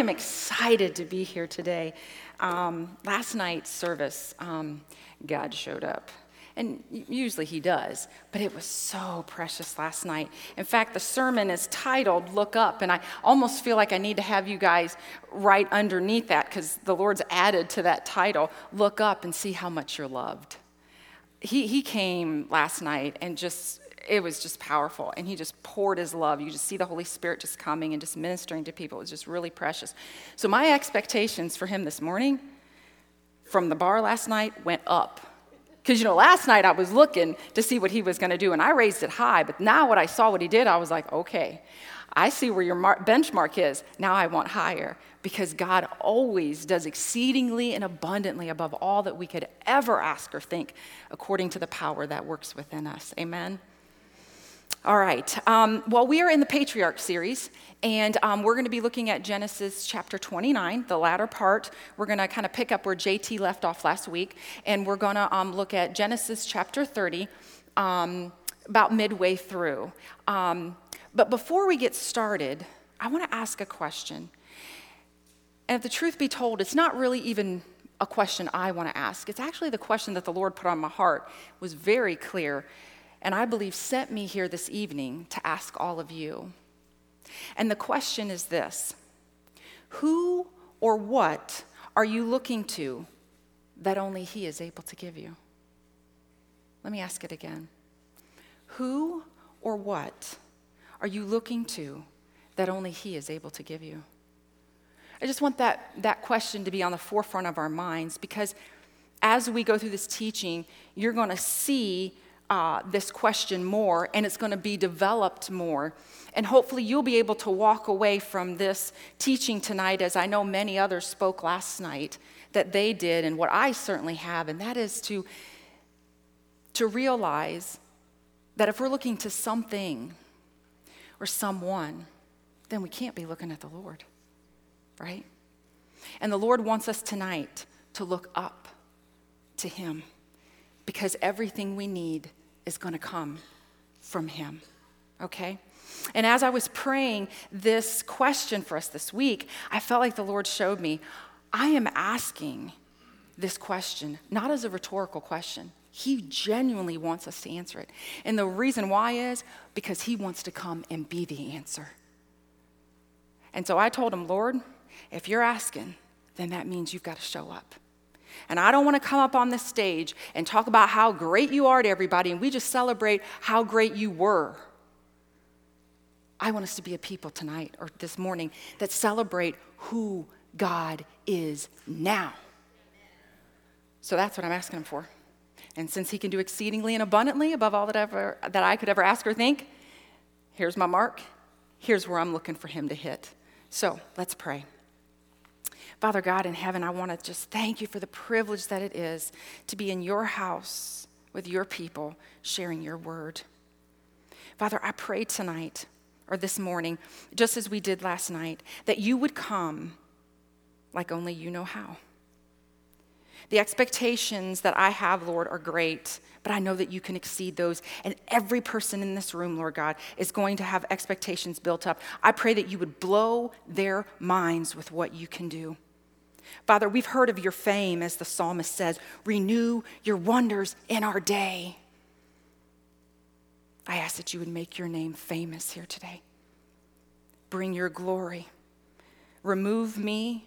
am excited to be here today. Um, last night's service, um, God showed up. And usually he does, but it was so precious last night. In fact, the sermon is titled Look Up, and I almost feel like I need to have you guys right underneath that because the Lord's added to that title Look Up and see how much you're loved. He, he came last night and just it was just powerful. And he just poured his love. You just see the Holy Spirit just coming and just ministering to people. It was just really precious. So my expectations for him this morning from the bar last night went up. Because, you know, last night I was looking to see what he was going to do, and I raised it high. But now, what I saw what he did, I was like, okay, I see where your mar- benchmark is. Now I want higher. Because God always does exceedingly and abundantly above all that we could ever ask or think, according to the power that works within us. Amen. All right. Um, well, we are in the Patriarch series, and um, we're going to be looking at Genesis chapter 29, the latter part. We're going to kind of pick up where JT left off last week, and we're going to um, look at Genesis chapter 30, um, about midway through. Um, but before we get started, I want to ask a question. And if the truth be told, it's not really even a question I want to ask. It's actually the question that the Lord put on my heart. It was very clear and I believe sent me here this evening to ask all of you. And the question is this Who or what are you looking to that only He is able to give you? Let me ask it again. Who or what are you looking to that only He is able to give you? I just want that, that question to be on the forefront of our minds because as we go through this teaching, you're going to see uh, this question more and it's going to be developed more. And hopefully, you'll be able to walk away from this teaching tonight, as I know many others spoke last night that they did, and what I certainly have, and that is to, to realize that if we're looking to something or someone, then we can't be looking at the Lord, right? And the Lord wants us tonight to look up to Him because everything we need is going to come from Him. Okay? And as I was praying this question for us this week, I felt like the Lord showed me I am asking this question not as a rhetorical question. He genuinely wants us to answer it. And the reason why is because He wants to come and be the answer. And so I told him, Lord, if you're asking, then that means you've got to show up. And I don't want to come up on this stage and talk about how great you are to everybody and we just celebrate how great you were. I want us to be a people tonight or this morning that celebrate who God is now. So that's what I'm asking him for. And since he can do exceedingly and abundantly above all that, ever, that I could ever ask or think, here's my mark. Here's where I'm looking for him to hit. So let's pray. Father God in heaven, I want to just thank you for the privilege that it is to be in your house with your people sharing your word. Father, I pray tonight or this morning, just as we did last night, that you would come like only you know how. The expectations that I have, Lord, are great, but I know that you can exceed those. And every person in this room, Lord God, is going to have expectations built up. I pray that you would blow their minds with what you can do. Father, we've heard of your fame, as the psalmist says, renew your wonders in our day. I ask that you would make your name famous here today. Bring your glory. Remove me,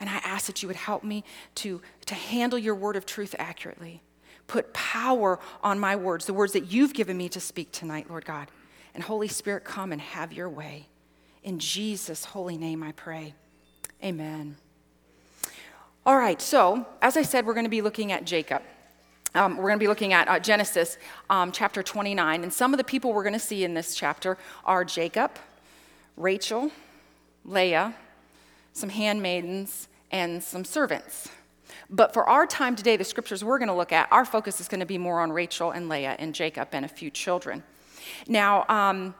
and I ask that you would help me to, to handle your word of truth accurately. Put power on my words, the words that you've given me to speak tonight, Lord God. And Holy Spirit, come and have your way. In Jesus' holy name I pray. Amen. All right, so as I said, we're going to be looking at Jacob. Um, we're going to be looking at uh, Genesis um, chapter 29. And some of the people we're going to see in this chapter are Jacob, Rachel, Leah, some handmaidens, and some servants. But for our time today, the scriptures we're going to look at, our focus is going to be more on Rachel and Leah and Jacob and a few children. Now, um,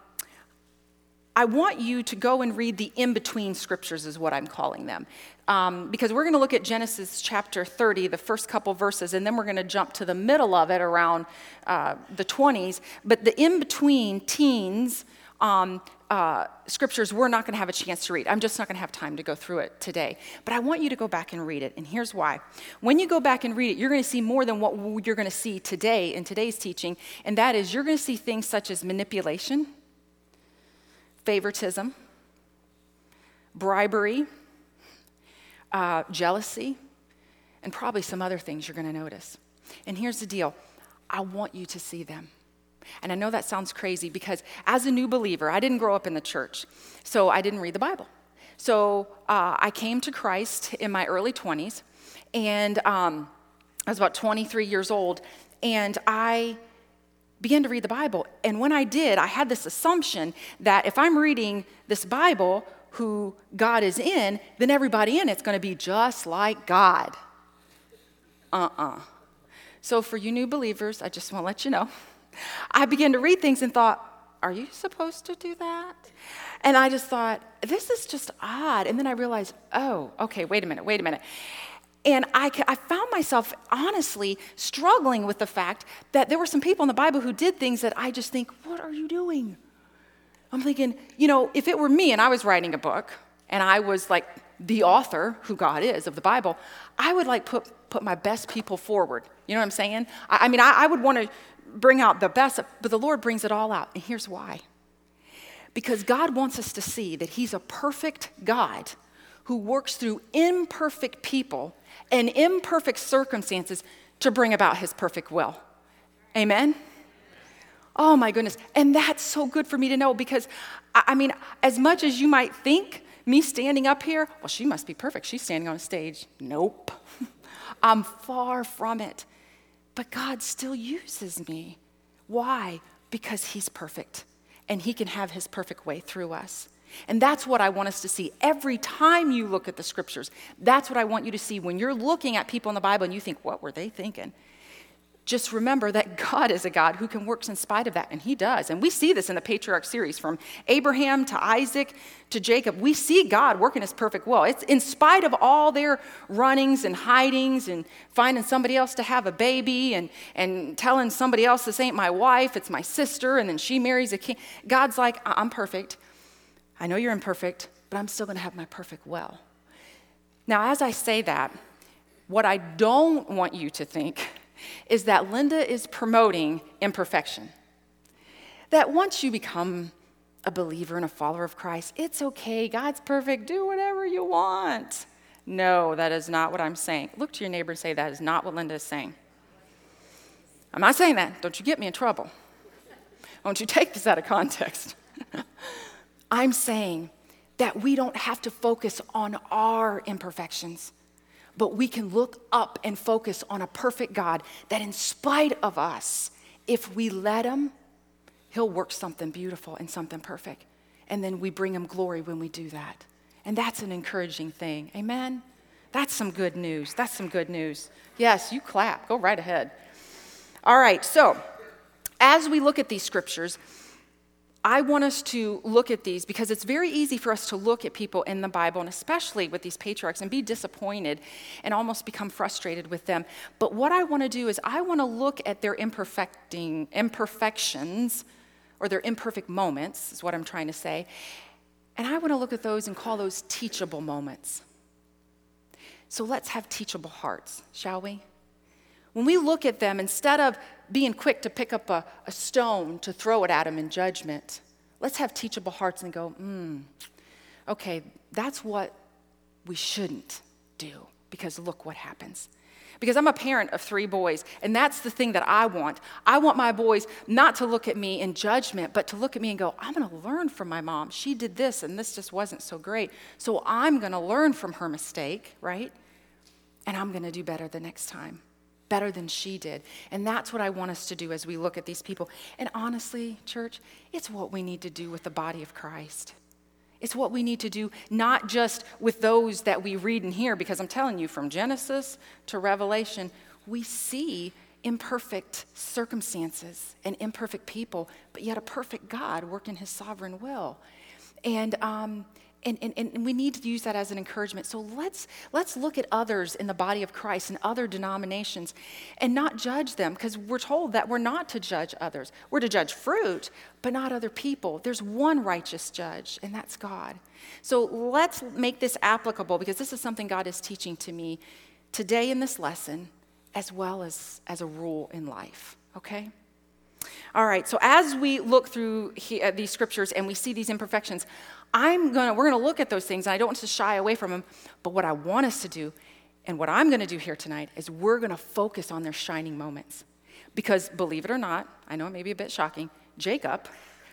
I want you to go and read the in between scriptures, is what I'm calling them. Um, because we're going to look at Genesis chapter 30, the first couple verses, and then we're going to jump to the middle of it around uh, the 20s. But the in between teens um, uh, scriptures we're not going to have a chance to read. I'm just not going to have time to go through it today. But I want you to go back and read it. And here's why. When you go back and read it, you're going to see more than what you're going to see today in today's teaching. And that is, you're going to see things such as manipulation, favoritism, bribery, uh, jealousy, and probably some other things you're going to notice. And here's the deal I want you to see them. And I know that sounds crazy because as a new believer, I didn't grow up in the church, so I didn't read the Bible. So uh, I came to Christ in my early 20s, and um, I was about 23 years old, and I began to read the Bible. And when I did, I had this assumption that if I'm reading this Bible, who God is in, then everybody in it's going to be just like God. Uh uh-uh. uh So, for you new believers, I just want to let you know I began to read things and thought, are you supposed to do that? And I just thought, this is just odd. And then I realized, oh, okay, wait a minute, wait a minute. And I, I found myself honestly struggling with the fact that there were some people in the Bible who did things that I just think, what are you doing? I'm thinking, you know, if it were me and I was writing a book and I was like the author, who God is, of the Bible, I would like put, put my best people forward. You know what I'm saying? I, I mean, I, I would want to bring out the best, but the Lord brings it all out. And here's why because God wants us to see that He's a perfect God who works through imperfect people and imperfect circumstances to bring about His perfect will. Amen? Oh my goodness. And that's so good for me to know because, I mean, as much as you might think, me standing up here, well, she must be perfect. She's standing on a stage. Nope. I'm far from it. But God still uses me. Why? Because He's perfect and He can have His perfect way through us. And that's what I want us to see every time you look at the scriptures. That's what I want you to see when you're looking at people in the Bible and you think, what were they thinking? just remember that God is a God who can work in spite of that, and He does. And we see this in the patriarch series from Abraham to Isaac to Jacob. We see God working His perfect will. It's in spite of all their runnings and hidings and finding somebody else to have a baby and, and telling somebody else this ain't my wife, it's my sister, and then she marries a king. God's like, I'm perfect. I know you're imperfect, but I'm still going to have my perfect will. Now, as I say that, what I don't want you to think is that Linda is promoting imperfection. That once you become a believer and a follower of Christ, it's okay, God's perfect, do whatever you want. No, that is not what I'm saying. Look to your neighbor and say, That is not what Linda is saying. I'm not saying that. Don't you get me in trouble. Don't you take this out of context. I'm saying that we don't have to focus on our imperfections but we can look up and focus on a perfect God that, in spite of us, if we let Him, He'll work something beautiful and something perfect. And then we bring Him glory when we do that. And that's an encouraging thing. Amen? That's some good news. That's some good news. Yes, you clap. Go right ahead. All right, so as we look at these scriptures, I want us to look at these because it's very easy for us to look at people in the Bible, and especially with these patriarchs, and be disappointed and almost become frustrated with them. But what I want to do is I want to look at their imperfecting imperfections or their imperfect moments, is what I'm trying to say. And I want to look at those and call those teachable moments. So let's have teachable hearts, shall we? When we look at them, instead of being quick to pick up a, a stone to throw it at them in judgment, let's have teachable hearts and go, hmm, okay, that's what we shouldn't do because look what happens. Because I'm a parent of three boys, and that's the thing that I want. I want my boys not to look at me in judgment, but to look at me and go, I'm gonna learn from my mom. She did this, and this just wasn't so great. So I'm gonna learn from her mistake, right? And I'm gonna do better the next time better than she did. And that's what I want us to do as we look at these people. And honestly, church, it's what we need to do with the body of Christ. It's what we need to do, not just with those that we read and hear, because I'm telling you, from Genesis to Revelation, we see imperfect circumstances and imperfect people, but yet a perfect God working his sovereign will. And, um, and, and, and we need to use that as an encouragement. So let's, let's look at others in the body of Christ and other denominations and not judge them because we're told that we're not to judge others. We're to judge fruit, but not other people. There's one righteous judge, and that's God. So let's make this applicable because this is something God is teaching to me today in this lesson as well as as a rule in life, okay? All right, so as we look through he, uh, these scriptures and we see these imperfections, I'm gonna, we're gonna look at those things, and I don't want to shy away from them, but what I want us to do, and what I'm gonna do here tonight, is we're gonna focus on their shining moments. Because believe it or not, I know it may be a bit shocking, Jacob,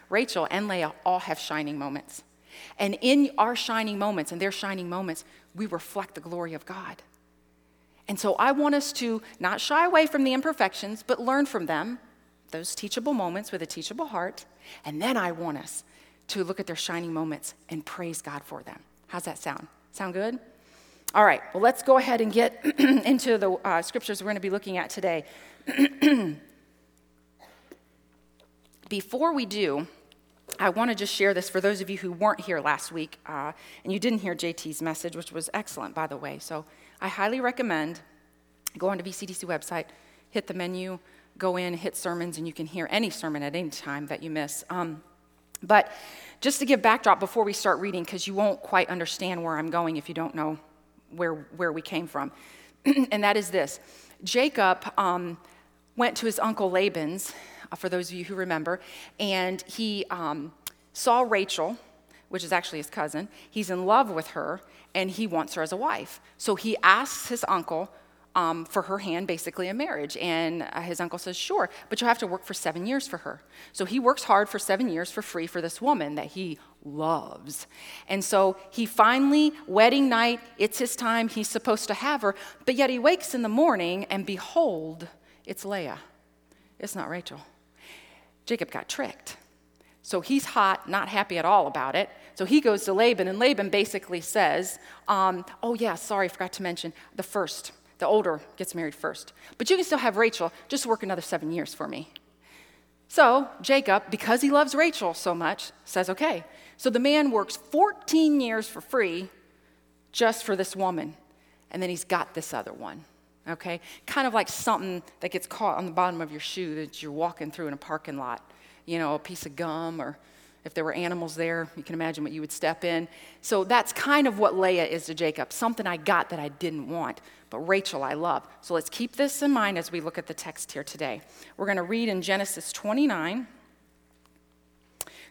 Rachel, and Leah all have shining moments. And in our shining moments and their shining moments, we reflect the glory of God. And so I want us to not shy away from the imperfections, but learn from them, those teachable moments with a teachable heart. And then I want us to look at their shining moments and praise God for them. How's that sound? Sound good? All right, well, let's go ahead and get into the uh, scriptures we're going to be looking at today. Before we do, I want to just share this for those of you who weren't here last week uh, and you didn't hear JT's message, which was excellent, by the way. So I highly recommend go onto VCDC website, hit the menu, go in, hit sermons, and you can hear any sermon at any time that you miss. Um, but just to give backdrop before we start reading, because you won't quite understand where I'm going if you don't know where, where we came from, and that is this Jacob um, went to his uncle Laban's, uh, for those of you who remember, and he um, saw Rachel, which is actually his cousin. He's in love with her, and he wants her as a wife. So he asks his uncle um, for her hand, basically in marriage. And uh, his uncle says, Sure, but you'll have to work for seven years for her. So he works hard for seven years for free for this woman that he loves. And so he finally, wedding night, it's his time, he's supposed to have her, but yet he wakes in the morning and behold, it's Leah. It's not Rachel. Jacob got tricked. So he's hot, not happy at all about it. So he goes to Laban, and Laban basically says, um, Oh, yeah, sorry, forgot to mention the first. The older gets married first. But you can still have Rachel, just work another seven years for me. So Jacob, because he loves Rachel so much, says, okay. So the man works 14 years for free just for this woman. And then he's got this other one, okay? Kind of like something that gets caught on the bottom of your shoe that you're walking through in a parking lot, you know, a piece of gum or if there were animals there, you can imagine what you would step in. So that's kind of what Leah is to Jacob something I got that I didn't want, but Rachel I love. So let's keep this in mind as we look at the text here today. We're going to read in Genesis 29,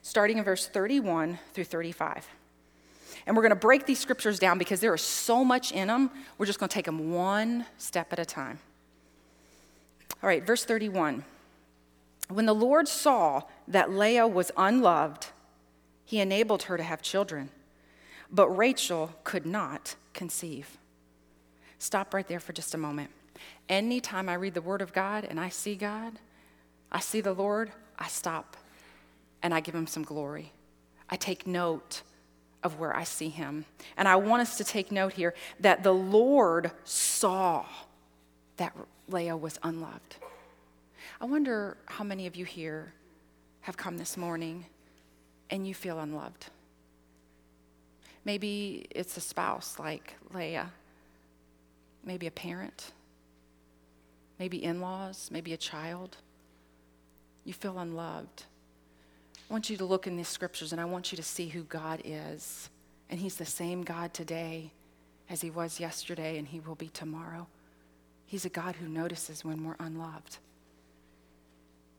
starting in verse 31 through 35. And we're going to break these scriptures down because there is so much in them. We're just going to take them one step at a time. All right, verse 31. When the Lord saw that Leah was unloved, he enabled her to have children, but Rachel could not conceive. Stop right there for just a moment. Anytime I read the Word of God and I see God, I see the Lord, I stop and I give him some glory. I take note of where I see him. And I want us to take note here that the Lord saw that Leah was unloved. I wonder how many of you here have come this morning and you feel unloved. Maybe it's a spouse like Leah, maybe a parent, maybe in laws, maybe a child. You feel unloved. I want you to look in these scriptures and I want you to see who God is. And He's the same God today as He was yesterday and He will be tomorrow. He's a God who notices when we're unloved.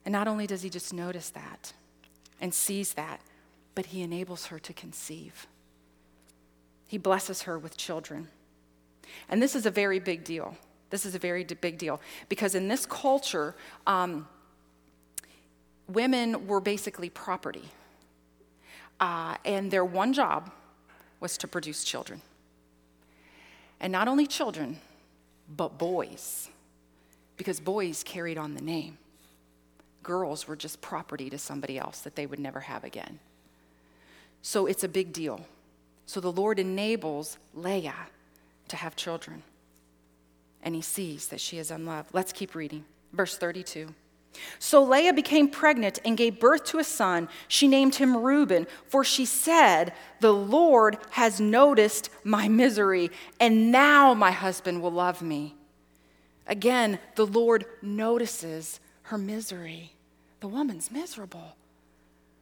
And not only does he just notice that and sees that, but he enables her to conceive. He blesses her with children. And this is a very big deal. This is a very big deal because in this culture, um, women were basically property. Uh, and their one job was to produce children. And not only children, but boys, because boys carried on the name girls were just property to somebody else that they would never have again. So it's a big deal. So the Lord enables Leah to have children. And he sees that she is unloved. Let's keep reading. Verse 32. So Leah became pregnant and gave birth to a son. She named him Reuben, for she said, The Lord has noticed my misery, and now my husband will love me. Again, the Lord notices her misery. The woman's miserable.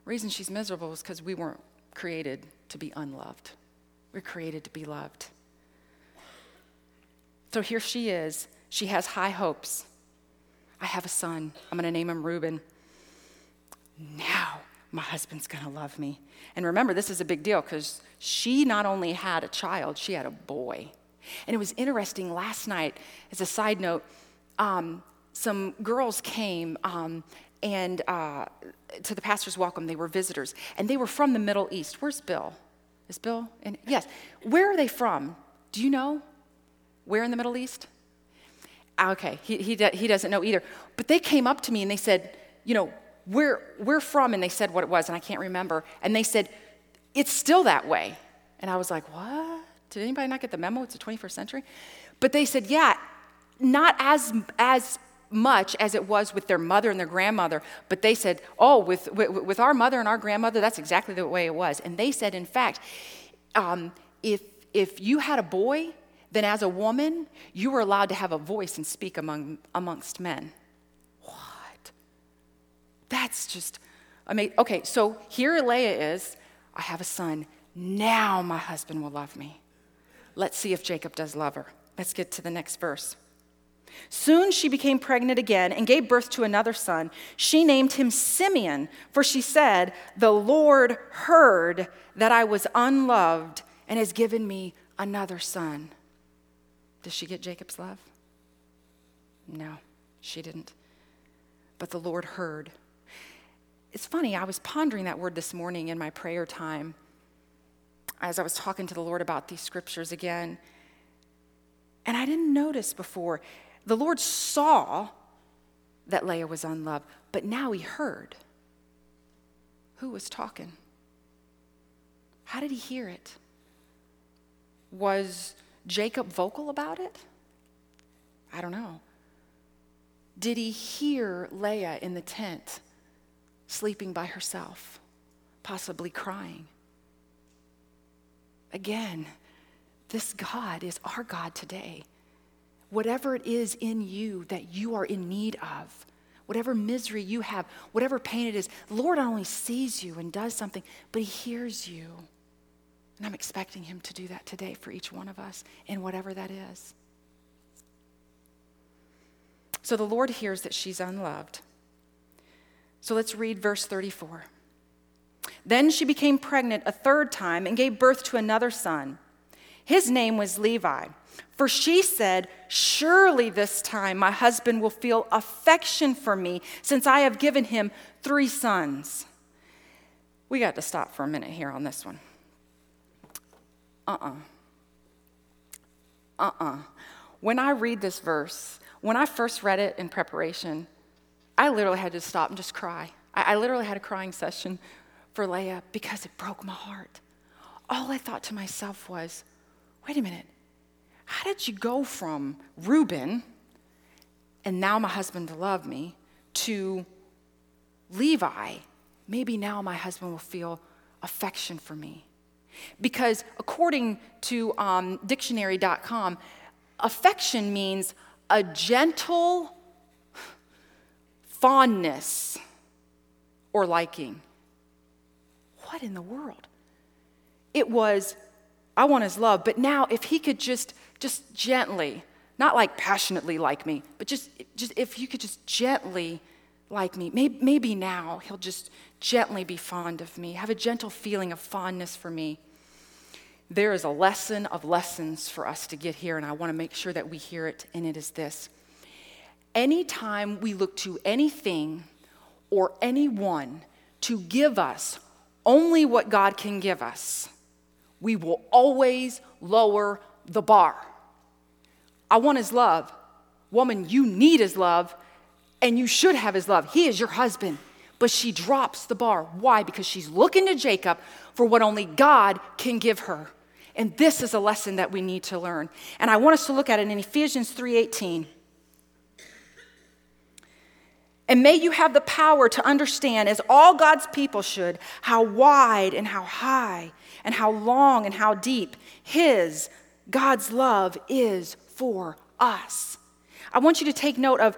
Reason she's miserable is because we weren't created to be unloved. We're created to be loved. So here she is. She has high hopes. I have a son. I'm going to name him Reuben. Now my husband's going to love me. And remember, this is a big deal because she not only had a child, she had a boy. And it was interesting last night, as a side note, um, some girls came um, and uh, to the pastor's welcome. They were visitors, and they were from the Middle East. Where's Bill? Is Bill? In? Yes. Where are they from? Do you know? Where in the Middle East? Okay, he, he, he doesn't know either. But they came up to me and they said, you know, we're, we're from, and they said what it was, and I can't remember. And they said, it's still that way. And I was like, what? Did anybody not get the memo? It's the 21st century? But they said, yeah, not as, as much as it was with their mother and their grandmother, but they said, oh, with, with, with our mother and our grandmother, that's exactly the way it was. And they said, in fact, um, if, if you had a boy, then as a woman, you were allowed to have a voice and speak among, amongst men. What? That's just amazing. Okay, so here Leah is. I have a son. Now my husband will love me. Let's see if Jacob does love her. Let's get to the next verse. Soon she became pregnant again and gave birth to another son. She named him Simeon, for she said, The Lord heard that I was unloved and has given me another son. Does she get Jacob's love? No, she didn't. But the Lord heard. It's funny, I was pondering that word this morning in my prayer time as I was talking to the Lord about these scriptures again. And I didn't notice before. The Lord saw that Leah was unloved, but now he heard. Who was talking? How did he hear it? Was Jacob vocal about it? I don't know. Did he hear Leah in the tent sleeping by herself, possibly crying? Again, this God is our God today. Whatever it is in you that you are in need of, whatever misery you have, whatever pain it is, Lord not only sees you and does something, but He hears you. And I'm expecting Him to do that today for each one of us, in whatever that is. So the Lord hears that she's unloved. So let's read verse 34. Then she became pregnant a third time and gave birth to another son. His name was Levi. For she said, Surely this time my husband will feel affection for me, since I have given him three sons. We got to stop for a minute here on this one uh uh-uh. uh. Uh-uh. When I read this verse, when I first read it in preparation, I literally had to stop and just cry. I, I literally had a crying session for Leah because it broke my heart. All I thought to myself was, wait a minute, how did you go from Reuben, and now my husband to love me, to Levi, maybe now my husband will feel affection for me? Because according to um, dictionary.com, affection means a gentle fondness or liking. What in the world? It was, I want his love, but now if he could just, just gently, not like passionately like me, but just, just if you could just gently like me, maybe, maybe now he'll just gently be fond of me, have a gentle feeling of fondness for me there is a lesson of lessons for us to get here, and I want to make sure that we hear it, and it is this. Anytime we look to anything or anyone to give us only what God can give us, we will always lower the bar. I want his love. Woman, you need his love, and you should have his love. He is your husband. But she drops the bar. Why? Because she's looking to Jacob for what only God can give her. And this is a lesson that we need to learn. And I want us to look at it in Ephesians 3:18. And may you have the power to understand, as all God's people should, how wide and how high and how long and how deep His, God's love is for us. I want you to take note of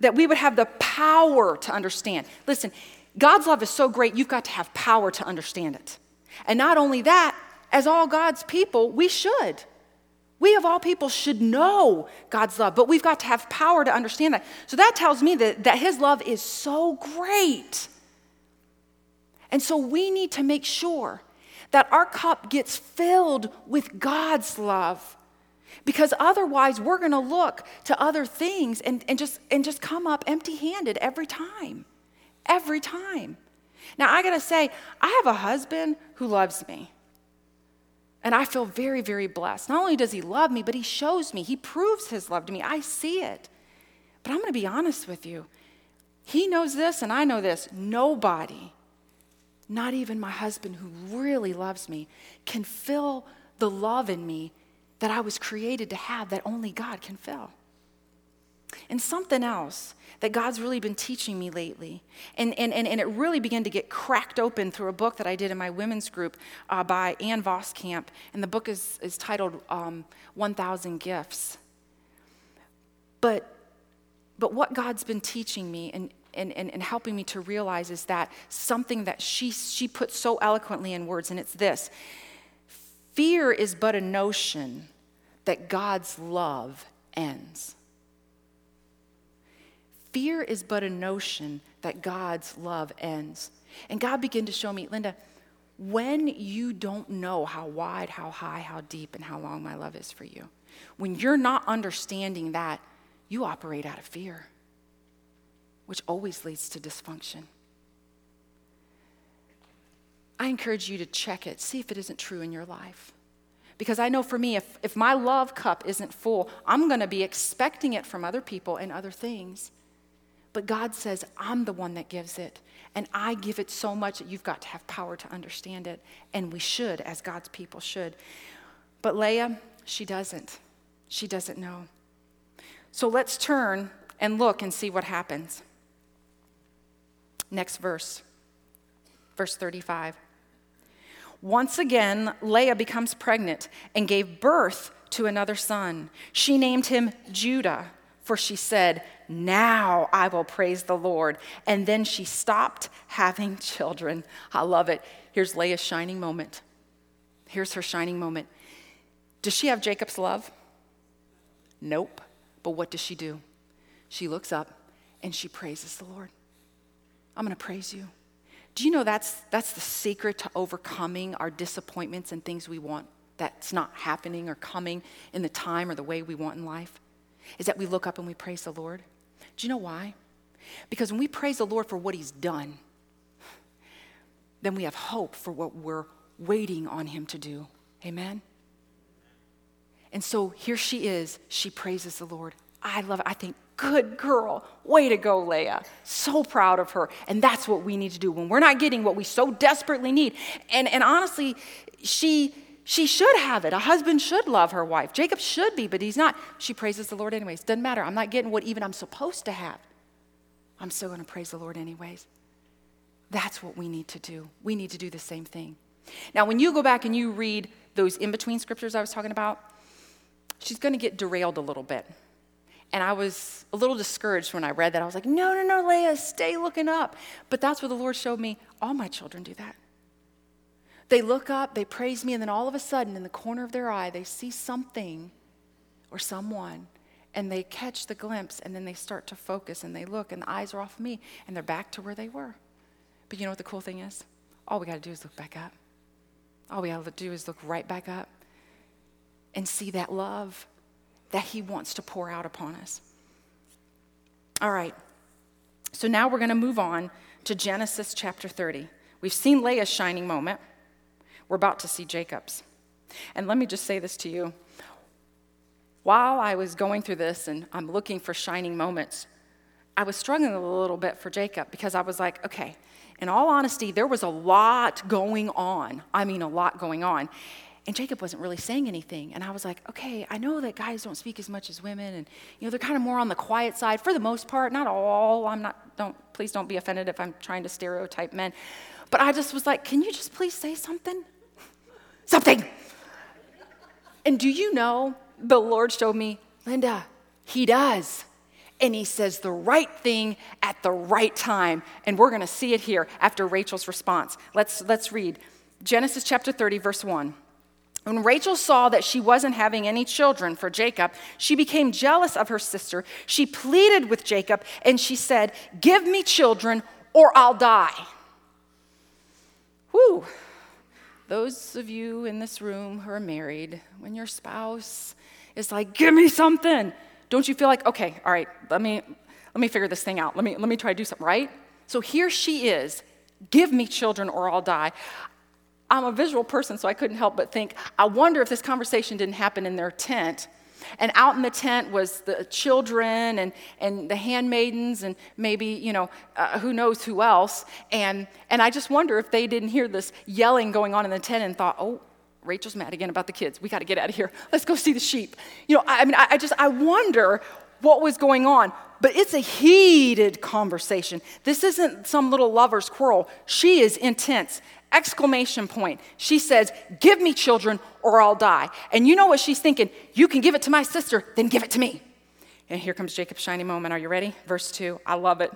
that we would have the power to understand. Listen, God's love is so great, you've got to have power to understand it. And not only that, as all God's people, we should. We, of all people, should know God's love, but we've got to have power to understand that. So that tells me that, that His love is so great. And so we need to make sure that our cup gets filled with God's love. Because otherwise, we're going to look to other things and, and, just, and just come up empty handed every time. Every time. Now, I got to say, I have a husband who loves me. And I feel very, very blessed. Not only does he love me, but he shows me, he proves his love to me. I see it. But I'm going to be honest with you. He knows this, and I know this. Nobody, not even my husband who really loves me, can fill the love in me that I was created to have that only God can fill. And something else that God's really been teaching me lately, and, and, and, and it really began to get cracked open through a book that I did in my women's group uh, by Ann Voskamp, and the book is, is titled um, 1000 Gifts. But, but what God's been teaching me and, and, and, and helping me to realize is that something that she, she put so eloquently in words, and it's this fear is but a notion that God's love ends. Fear is but a notion that God's love ends. And God began to show me, Linda, when you don't know how wide, how high, how deep, and how long my love is for you, when you're not understanding that, you operate out of fear, which always leads to dysfunction. I encourage you to check it, see if it isn't true in your life. Because I know for me, if, if my love cup isn't full, I'm going to be expecting it from other people and other things. But God says, I'm the one that gives it. And I give it so much that you've got to have power to understand it. And we should, as God's people should. But Leah, she doesn't. She doesn't know. So let's turn and look and see what happens. Next verse, verse 35. Once again, Leah becomes pregnant and gave birth to another son. She named him Judah for she said, Now I will praise the Lord. And then she stopped having children. I love it. Here's Leah's shining moment. Here's her shining moment. Does she have Jacob's love? Nope. But what does she do? She looks up and she praises the Lord. I'm going to praise you. Do you know that's, that's the secret to overcoming our disappointments and things we want that's not happening or coming in the time or the way we want in life? is that we look up and we praise the Lord. Do you know why? Because when we praise the Lord for what He's done, then we have hope for what we're waiting on Him to do. Amen? And so here she is. She praises the Lord. I love it. I think, good girl. Way to go, Leah. So proud of her. And that's what we need to do when we're not getting what we so desperately need. And, and honestly, she she should have it. A husband should love her wife. Jacob should be, but he's not. She praises the Lord anyways. Doesn't matter. I'm not getting what even I'm supposed to have. I'm still going to praise the Lord anyways. That's what we need to do. We need to do the same thing. Now, when you go back and you read those in between scriptures I was talking about, she's going to get derailed a little bit. And I was a little discouraged when I read that. I was like, no, no, no, Leah, stay looking up. But that's what the Lord showed me. All my children do that. They look up, they praise me, and then all of a sudden, in the corner of their eye, they see something or someone, and they catch the glimpse, and then they start to focus, and they look, and the eyes are off me, and they're back to where they were. But you know what the cool thing is? All we got to do is look back up. All we have to do is look right back up and see that love that He wants to pour out upon us. All right. So now we're going to move on to Genesis chapter 30. We've seen Leah's shining moment. We're about to see Jacob's. And let me just say this to you. While I was going through this and I'm looking for shining moments, I was struggling a little bit for Jacob because I was like, okay, in all honesty, there was a lot going on. I mean, a lot going on. And Jacob wasn't really saying anything. And I was like, okay, I know that guys don't speak as much as women, and you know they're kind of more on the quiet side for the most part. Not all. I'm not. Don't please don't be offended if I'm trying to stereotype men. But I just was like, can you just please say something? something. And do you know the Lord showed me, Linda, He does. And He says the right thing at the right time. And we're going to see it here after Rachel's response. Let's, let's read Genesis chapter 30, verse 1. When Rachel saw that she wasn't having any children for Jacob, she became jealous of her sister. She pleaded with Jacob and she said, Give me children or I'll die. Whew. Those of you in this room who are married, when your spouse is like, Give me something, don't you feel like, okay, all right, let me let me figure this thing out. Let me let me try to do something, right? So here she is, give me children or I'll die. I'm a visual person, so I couldn't help but think, I wonder if this conversation didn't happen in their tent. And out in the tent was the children and, and the handmaidens and maybe, you know, uh, who knows who else. And, and I just wonder if they didn't hear this yelling going on in the tent and thought, oh, Rachel's mad again about the kids. We got to get out of here. Let's go see the sheep. You know, I, I mean, I, I just, I wonder what was going on. But it's a heated conversation. This isn't some little lover's quarrel. She is intense exclamation point. She says, Give me children or I'll die. And you know what she's thinking? You can give it to my sister, then give it to me. And here comes Jacob's shining moment. Are you ready? Verse 2. I love it.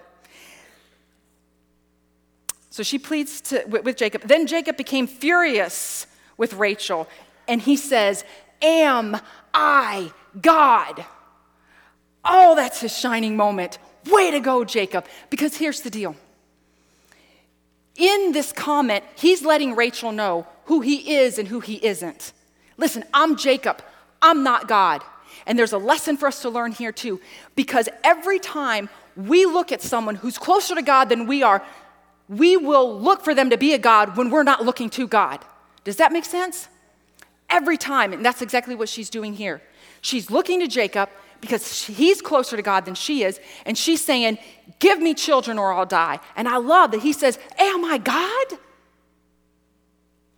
So she pleads to, with, with Jacob. Then Jacob became furious with Rachel, and he says, Am I God? Oh, that's his shining moment. Way to go, Jacob. Because here's the deal in this comment, he's letting Rachel know who he is and who he isn't. Listen, I'm Jacob, I'm not God. And there's a lesson for us to learn here too, because every time we look at someone who's closer to God than we are, we will look for them to be a God when we're not looking to God. Does that make sense? Every time, and that's exactly what she's doing here. She's looking to Jacob because he's closer to God than she is. And she's saying, Give me children or I'll die. And I love that he says, Am I God?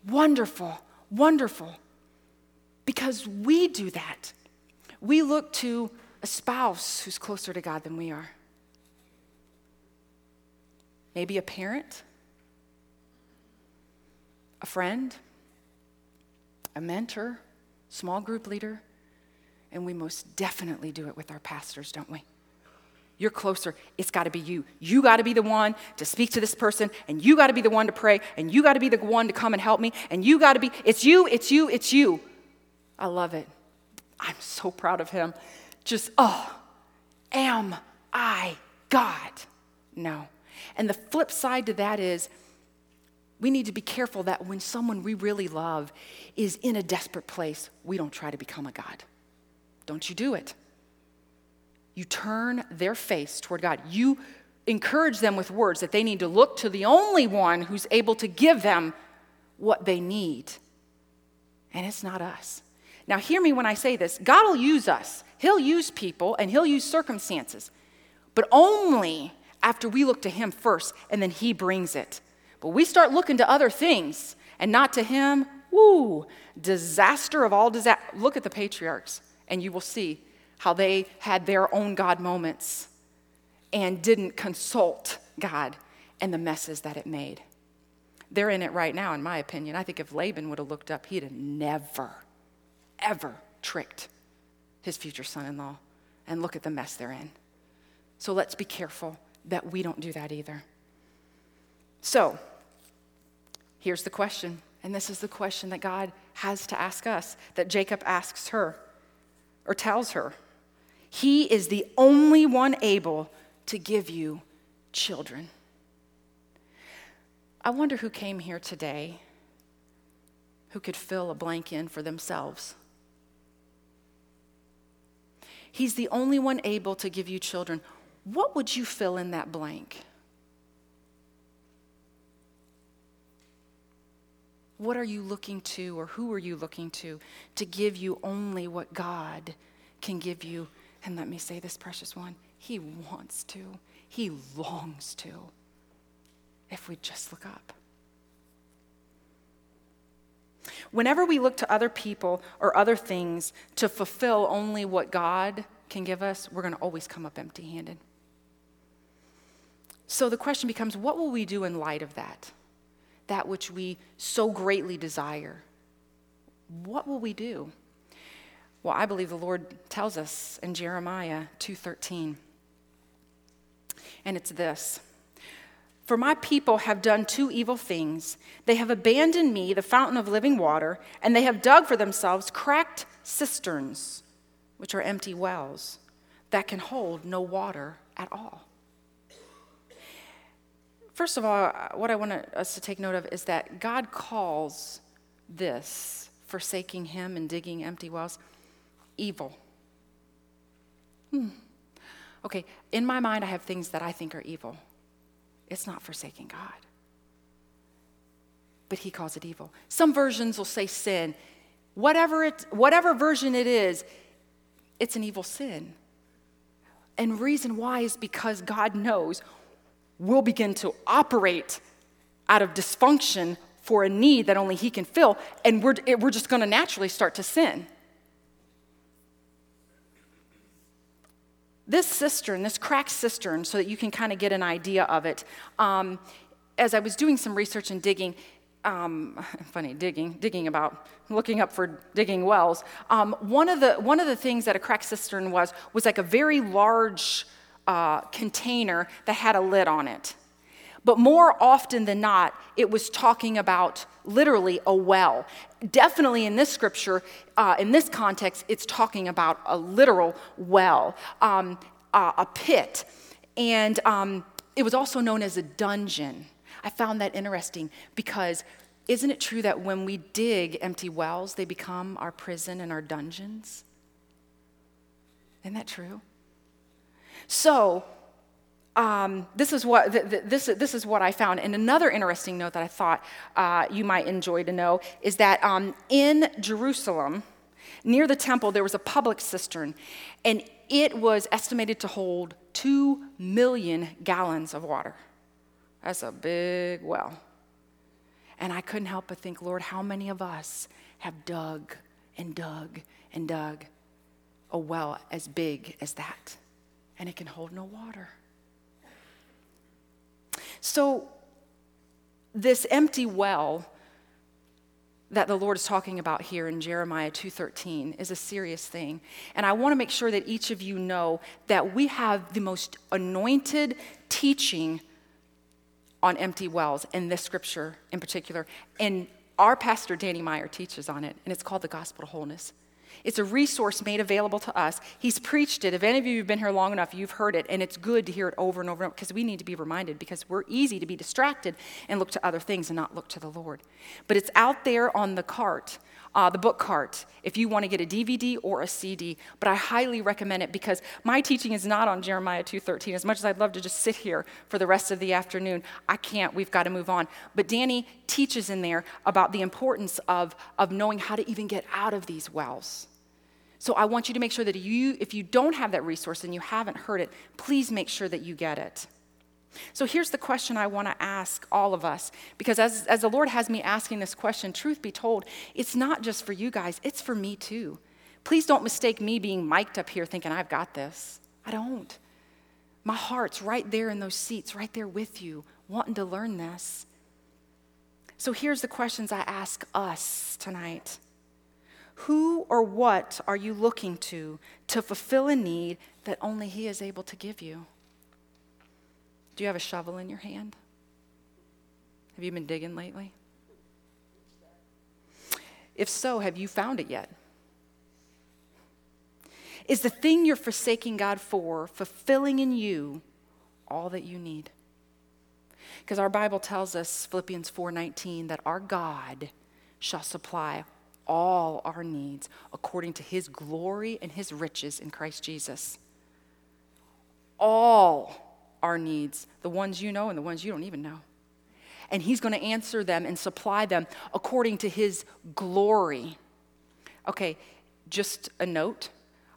Wonderful, wonderful. Because we do that. We look to a spouse who's closer to God than we are. Maybe a parent, a friend, a mentor, small group leader and we most definitely do it with our pastors, don't we? You're closer. It's got to be you. You got to be the one to speak to this person, and you got to be the one to pray, and you got to be the one to come and help me, and you got to be, it's you, it's you, it's you. I love it. I'm so proud of him. Just, oh, am I God? No. And the flip side to that is we need to be careful that when someone we really love is in a desperate place, we don't try to become a God. Don't you do it. You turn their face toward God. You encourage them with words that they need to look to the only one who's able to give them what they need. And it's not us. Now, hear me when I say this God will use us, He'll use people, and He'll use circumstances, but only after we look to Him first, and then He brings it. But we start looking to other things and not to Him, woo, disaster of all disaster. Look at the patriarchs and you will see how they had their own God moments and didn't consult God and the messes that it made. They're in it right now, in my opinion. I think if Laban would have looked up, he'd have never, ever tricked his future son in law. And look at the mess they're in. So let's be careful that we don't do that either. So, here's the question, and this is the question that God has to ask us, that Jacob asks her or tells her, He is the only one able to give you children. I wonder who came here today who could fill a blank in for themselves. He's the only one able to give you children. What would you fill in that blank? What are you looking to, or who are you looking to, to give you only what God can give you? And let me say this, precious one He wants to, He longs to, if we just look up. Whenever we look to other people or other things to fulfill only what God can give us, we're going to always come up empty handed. So the question becomes what will we do in light of that? That which we so greatly desire. What will we do? Well, I believe the Lord tells us in Jeremiah 2:13. And it's this. For my people have done two evil things. They have abandoned me, the fountain of living water, and they have dug for themselves cracked cisterns, which are empty wells that can hold no water at all. First of all, what I want us to take note of is that God calls this forsaking Him and digging empty wells evil. Hmm. Okay, in my mind, I have things that I think are evil. It's not forsaking God. But he calls it evil. Some versions will say sin. Whatever, it, whatever version it is, it's an evil sin. And reason why is because God knows we'll begin to operate out of dysfunction for a need that only He can fill, and we're, we're just going to naturally start to sin. this cistern, this cracked cistern, so that you can kind of get an idea of it, um, as I was doing some research and digging, um, funny digging, digging about looking up for digging wells. Um, one of the one of the things that a cracked cistern was was like a very large uh, container that had a lid on it. But more often than not, it was talking about literally a well. Definitely in this scripture, uh, in this context, it's talking about a literal well, um, uh, a pit. And um, it was also known as a dungeon. I found that interesting because isn't it true that when we dig empty wells, they become our prison and our dungeons? Isn't that true? So, um, this is what th- th- this, this is what I found. And another interesting note that I thought uh, you might enjoy to know is that um, in Jerusalem, near the temple, there was a public cistern, and it was estimated to hold two million gallons of water. That's a big well. And I couldn't help but think, Lord, how many of us have dug and dug and dug a well as big as that, and it can hold no water? So, this empty well that the Lord is talking about here in Jeremiah 2:13 is a serious thing. And I want to make sure that each of you know that we have the most anointed teaching on empty wells in this scripture in particular. And our pastor Danny Meyer teaches on it, and it's called the Gospel of Wholeness. It's a resource made available to us. He's preached it. If any of you have been here long enough, you've heard it, and it's good to hear it over and over because we need to be reminded because we're easy to be distracted and look to other things and not look to the Lord. But it's out there on the cart, uh, the book cart, if you want to get a DVD or a CD. But I highly recommend it because my teaching is not on Jeremiah 2:13. As much as I'd love to just sit here for the rest of the afternoon, I can't. We've got to move on. But Danny teaches in there about the importance of, of knowing how to even get out of these wells. So I want you to make sure that you, if you don't have that resource and you haven't heard it, please make sure that you get it. So here's the question I want to ask all of us, because as, as the Lord has me asking this question, truth be told, it's not just for you guys, it's for me too. Please don't mistake me being mic'd up here thinking I've got this. I don't. My heart's right there in those seats, right there with you, wanting to learn this. So here's the questions I ask us tonight. Who or what are you looking to to fulfill a need that only He is able to give you? Do you have a shovel in your hand? Have you been digging lately? If so, have you found it yet? Is the thing you're forsaking God for fulfilling in you all that you need? Because our Bible tells us Philippians 4:19 that our God shall supply all our needs according to his glory and his riches in Christ Jesus. All our needs, the ones you know and the ones you don't even know. And he's going to answer them and supply them according to his glory. Okay, just a note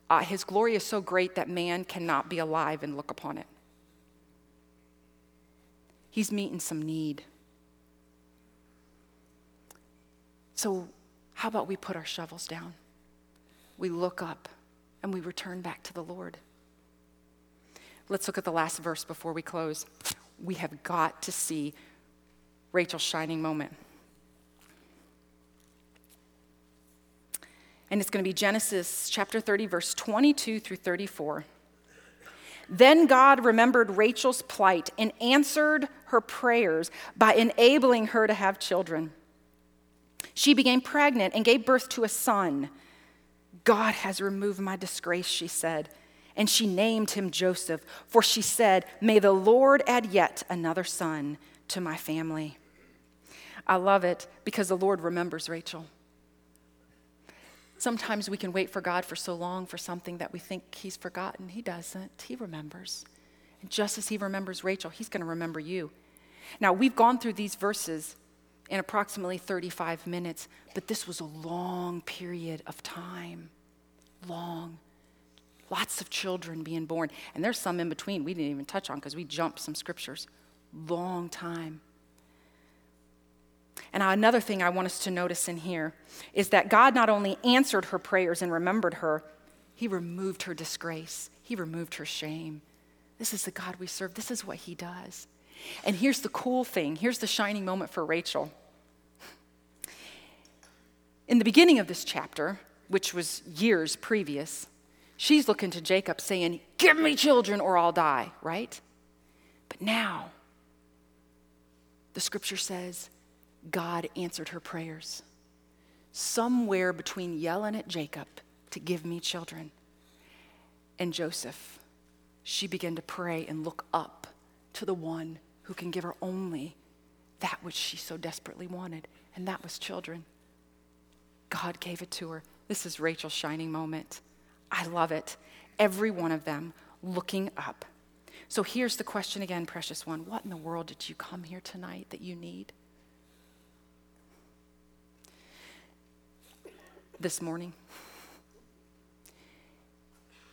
uh, his glory is so great that man cannot be alive and look upon it. He's meeting some need. So how about we put our shovels down? We look up and we return back to the Lord. Let's look at the last verse before we close. We have got to see Rachel's shining moment. And it's going to be Genesis chapter 30, verse 22 through 34. Then God remembered Rachel's plight and answered her prayers by enabling her to have children. She became pregnant and gave birth to a son. God has removed my disgrace, she said. And she named him Joseph, for she said, May the Lord add yet another son to my family. I love it because the Lord remembers Rachel. Sometimes we can wait for God for so long for something that we think He's forgotten. He doesn't, He remembers. And just as He remembers Rachel, He's going to remember you. Now, we've gone through these verses in approximately 35 minutes, but this was a long period of time. Long. Lots of children being born. And there's some in between we didn't even touch on because we jumped some scriptures. Long time. And another thing I want us to notice in here is that God not only answered her prayers and remembered her, He removed her disgrace, He removed her shame. This is the God we serve, this is what He does. And here's the cool thing here's the shining moment for Rachel. In the beginning of this chapter, which was years previous, she's looking to Jacob saying, Give me children or I'll die, right? But now, the scripture says, God answered her prayers. Somewhere between yelling at Jacob to give me children and Joseph, she began to pray and look up to the one who can give her only that which she so desperately wanted, and that was children. God gave it to her. This is Rachel's shining moment. I love it. Every one of them looking up. So here's the question again, precious one What in the world did you come here tonight that you need? this morning.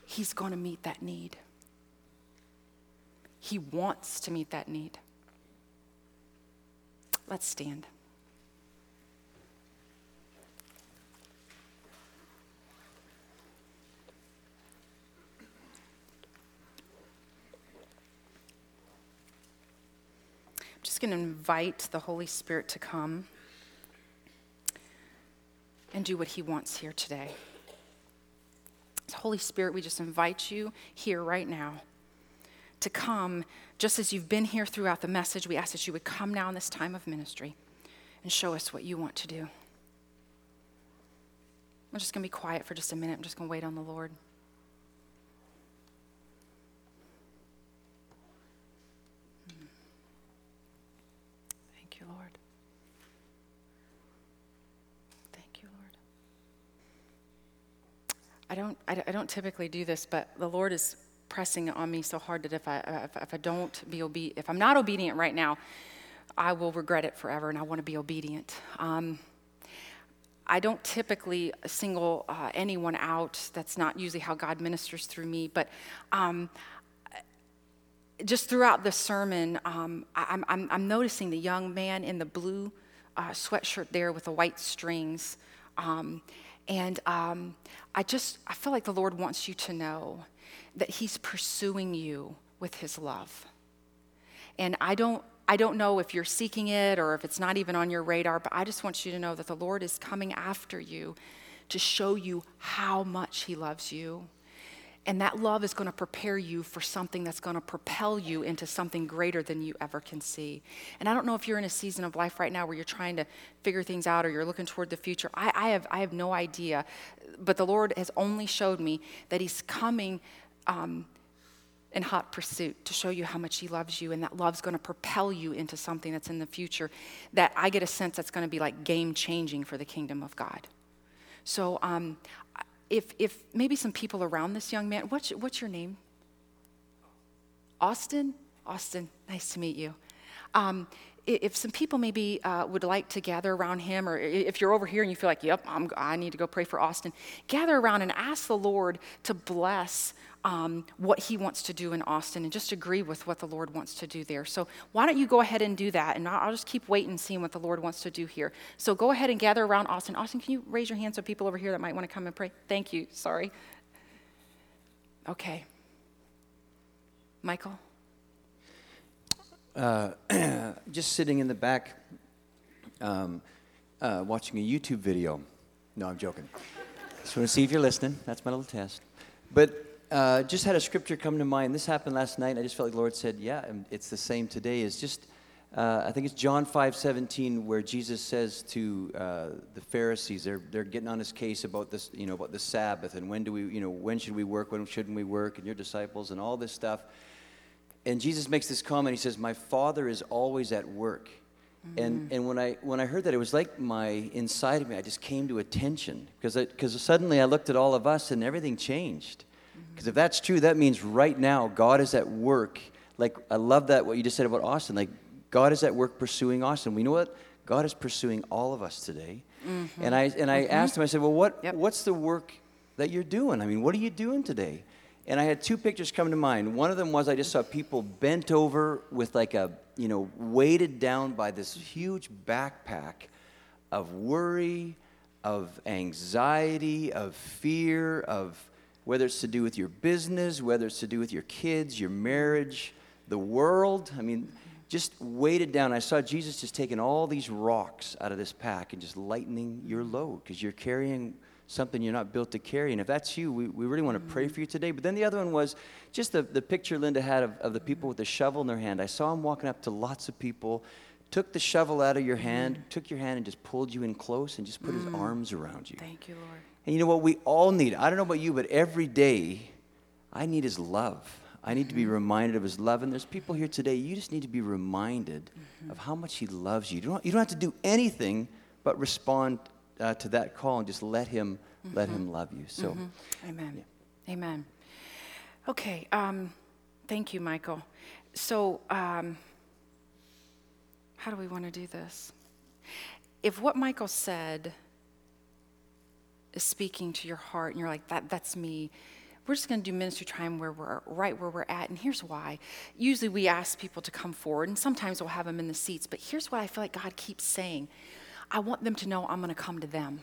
He's going to meet that need. He wants to meet that need. Let's stand. I'm just going to invite the Holy Spirit to come and do what He wants here today. Holy Spirit, we just invite you here right now to come, just as you've been here throughout the message. We ask that you would come now in this time of ministry and show us what you want to do. I'm just going to be quiet for just a minute. I'm just going to wait on the Lord. Thank you, Lord. Thank you, Lord. I don't, I, I don't typically do this, but the Lord is pressing on me so hard that if I, if, if I don't be obedient, if I'm not obedient right now, I will regret it forever, and I want to be obedient. Um, I don't typically single uh, anyone out. That's not usually how God ministers through me. But um, just throughout the sermon, um, I, am I'm, noticing the young man in the blue uh, sweatshirt there with the white strings. Um, and um, I just, I feel like the Lord wants you to know that He's pursuing you with His love. And I don't, I don't know if you're seeking it or if it's not even on your radar, but I just want you to know that the Lord is coming after you to show you how much He loves you and that love is going to prepare you for something that's going to propel you into something greater than you ever can see. And I don't know if you're in a season of life right now where you're trying to figure things out or you're looking toward the future. I, I have, I have no idea. But the Lord has only showed me that He's coming um, in hot pursuit to show you how much He loves you. And that love's going to propel you into something that's in the future that I get a sense that's going to be like game changing for the kingdom of God. So um, if, if maybe some people around this young man, what's, what's your name? Austin? Austin, nice to meet you. Um, if some people maybe uh, would like to gather around him, or if you're over here and you feel like, yep, I'm, i need to go pray for Austin, gather around and ask the Lord to bless um, what He wants to do in Austin and just agree with what the Lord wants to do there. So, why don't you go ahead and do that? And I'll just keep waiting and seeing what the Lord wants to do here. So, go ahead and gather around Austin. Austin, can you raise your hand so people over here that might want to come and pray? Thank you. Sorry. Okay. Michael? just sitting in the back um, uh, watching a YouTube video. No, I'm joking. Just want to see if you're listening. That's my little test. But uh, just had a scripture come to mind. This happened last night. And I just felt like the Lord said, "Yeah, it's the same today." Is just uh, I think it's John 5:17 where Jesus says to uh, the Pharisees, they're they're getting on his case about this, you know, about the Sabbath and when do we, you know, when should we work, when shouldn't we work, and your disciples and all this stuff. And Jesus makes this comment. He says, "My Father is always at work." And, and when, I, when I heard that, it was like my inside of me, I just came to attention because because suddenly I looked at all of us and everything changed. Because if that's true, that means right now God is at work. Like, I love that, what you just said about Austin. Like, God is at work pursuing Austin. We know what? God is pursuing all of us today. Mm-hmm. And I, and I mm-hmm. asked him, I said, Well, what, Yep. what's the work that you're doing? I mean, what are you doing today? And I had two pictures come to mind. One of them was I just saw people bent over with like a, you know, weighted down by this huge backpack of worry, of anxiety, of fear, of whether it's to do with your business, whether it's to do with your kids, your marriage, the world. I mean, just weighted down. I saw Jesus just taking all these rocks out of this pack and just lightening your load because you're carrying something you're not built to carry. And if that's you, we, we really want to pray mm-hmm. for you today. But then the other one was just the, the picture Linda had of, of the people with the shovel in their hand. I saw him walking up to lots of people, took the shovel out of your mm-hmm. hand, took your hand and just pulled you in close and just put his mm. arms around you. Thank you, Lord. And you know what? We all need, I don't know about you, but every day, I need his love. I need to be reminded of his love. And there's people here today, you just need to be reminded of how much he loves you. You don't, you don't have to do anything but respond uh, to that call and just let him, let him love you. So, Amen. Amen. Okay. Um, thank you, Michael. So, um, how do we want to do this? If what Michael said is speaking to your heart and you're like, that, that's me, we're just going to do ministry time where we're right where we're at. And here's why. Usually we ask people to come forward, and sometimes we'll have them in the seats. But here's what I feel like God keeps saying I want them to know I'm going to come to them.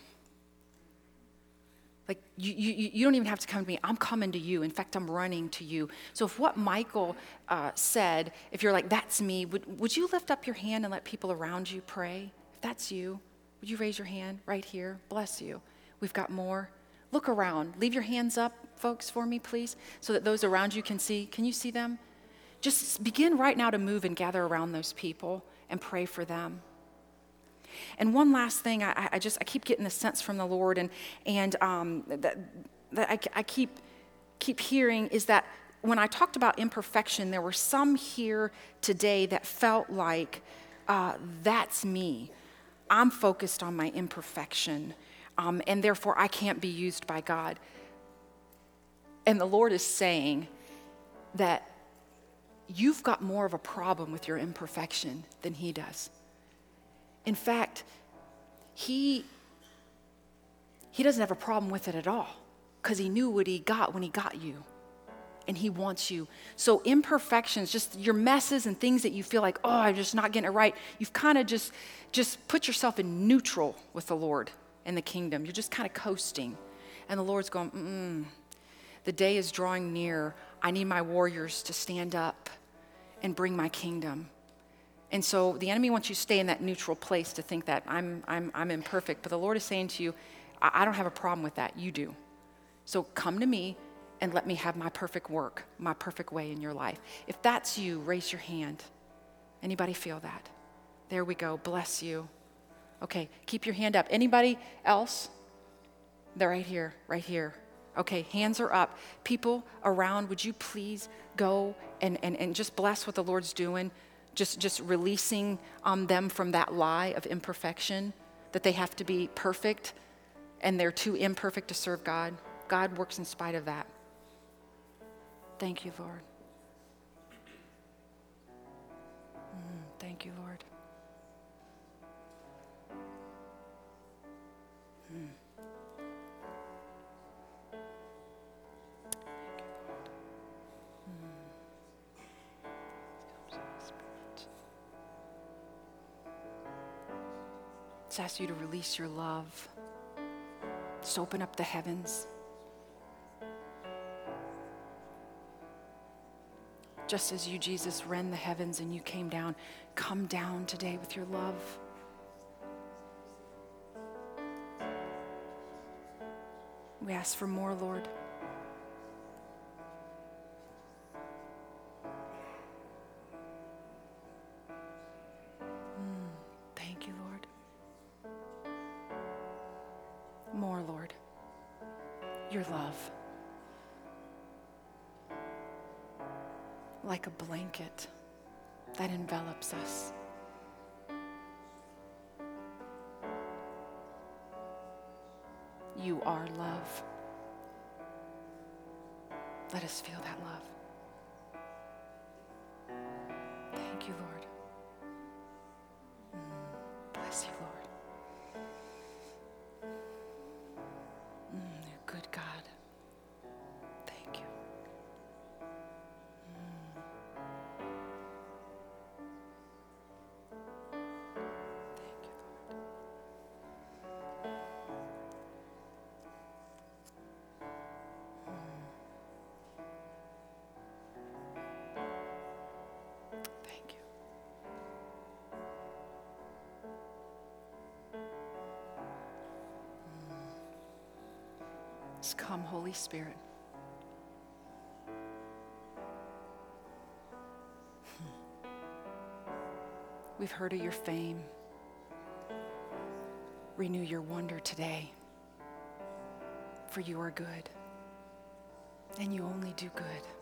Like, you, you, you don't even have to come to me. I'm coming to you. In fact, I'm running to you. So, if what Michael uh, said, if you're like, that's me, would, would you lift up your hand and let people around you pray? If that's you, would you raise your hand right here? Bless you. We've got more. Look around. Leave your hands up, folks, for me, please, so that those around you can see. Can you see them? Just begin right now to move and gather around those people and pray for them. And one last thing, I, I just I keep getting the sense from the Lord, and and um, that that I, I keep keep hearing is that when I talked about imperfection, there were some here today that felt like uh, that's me. I'm focused on my imperfection, um, and therefore I can't be used by God. And the Lord is saying that you've got more of a problem with your imperfection than He does. In fact, he, he doesn't have a problem with it at all because he knew what he got when he got you. And he wants you. So, imperfections, just your messes and things that you feel like, oh, I'm just not getting it right, you've kind of just, just put yourself in neutral with the Lord and the kingdom. You're just kind of coasting. And the Lord's going, mm, the day is drawing near. I need my warriors to stand up and bring my kingdom. And so the enemy wants you to stay in that neutral place to think that I'm, I'm, I'm imperfect. But the Lord is saying to you, I, I don't have a problem with that. You do. So come to me and let me have my perfect work, my perfect way in your life. If that's you, raise your hand. Anybody feel that? There we go. Bless you. Okay, keep your hand up. Anybody else? They're right here, right here. Okay, hands are up. People around, would you please go and, and, and just bless what the Lord's doing? Just, just releasing um, them from that lie of imperfection, that they have to be perfect and they're too imperfect to serve God. God works in spite of that. Thank you, Lord. Mm, thank you, Lord. Just ask you to release your love. Just open up the heavens. Just as you, Jesus, rend the heavens and you came down, come down today with your love. We ask for more, Lord. Mm, thank you, Lord. More, Lord. Your love. Like a blanket that envelops us. You are love. Let us feel that love. Thank you, Lord. Come, Holy Spirit. Hmm. We've heard of your fame. Renew your wonder today, for you are good, and you only do good.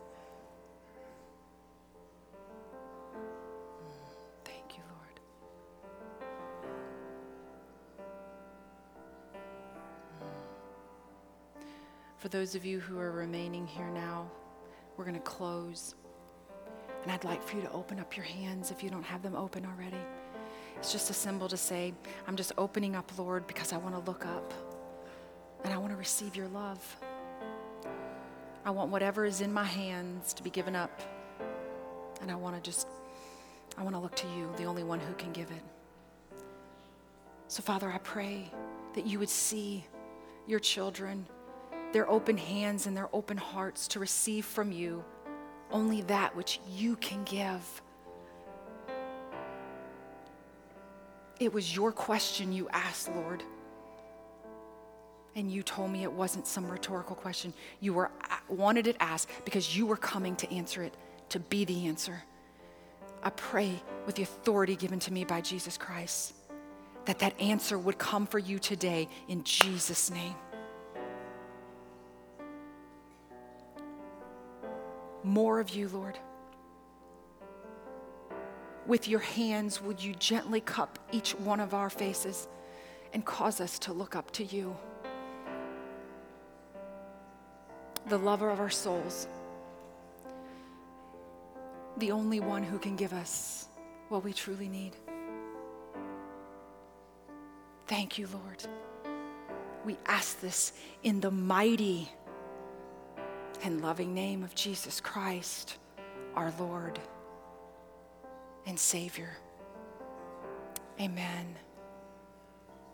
For those of you who are remaining here now, we're going to close. And I'd like for you to open up your hands if you don't have them open already. It's just a symbol to say, I'm just opening up, Lord, because I want to look up and I want to receive your love. I want whatever is in my hands to be given up. And I want to just, I want to look to you, the only one who can give it. So, Father, I pray that you would see your children, their open hands and their open hearts to receive from you only that which you can give. It was your question you asked, Lord. And you told me it wasn't some rhetorical question. You were uh, wanted it asked because you were coming to answer it, to be the answer. I pray with the authority given to me by Jesus Christ that that answer would come for you today in Jesus name. More of you, Lord. With your hands, would you gently cup each one of our faces and cause us to look up to you, the lover of our souls, the only one who can give us what we truly need. Thank you, Lord. We ask this in the mighty and loving name of Jesus Christ, our Lord and Savior. Amen.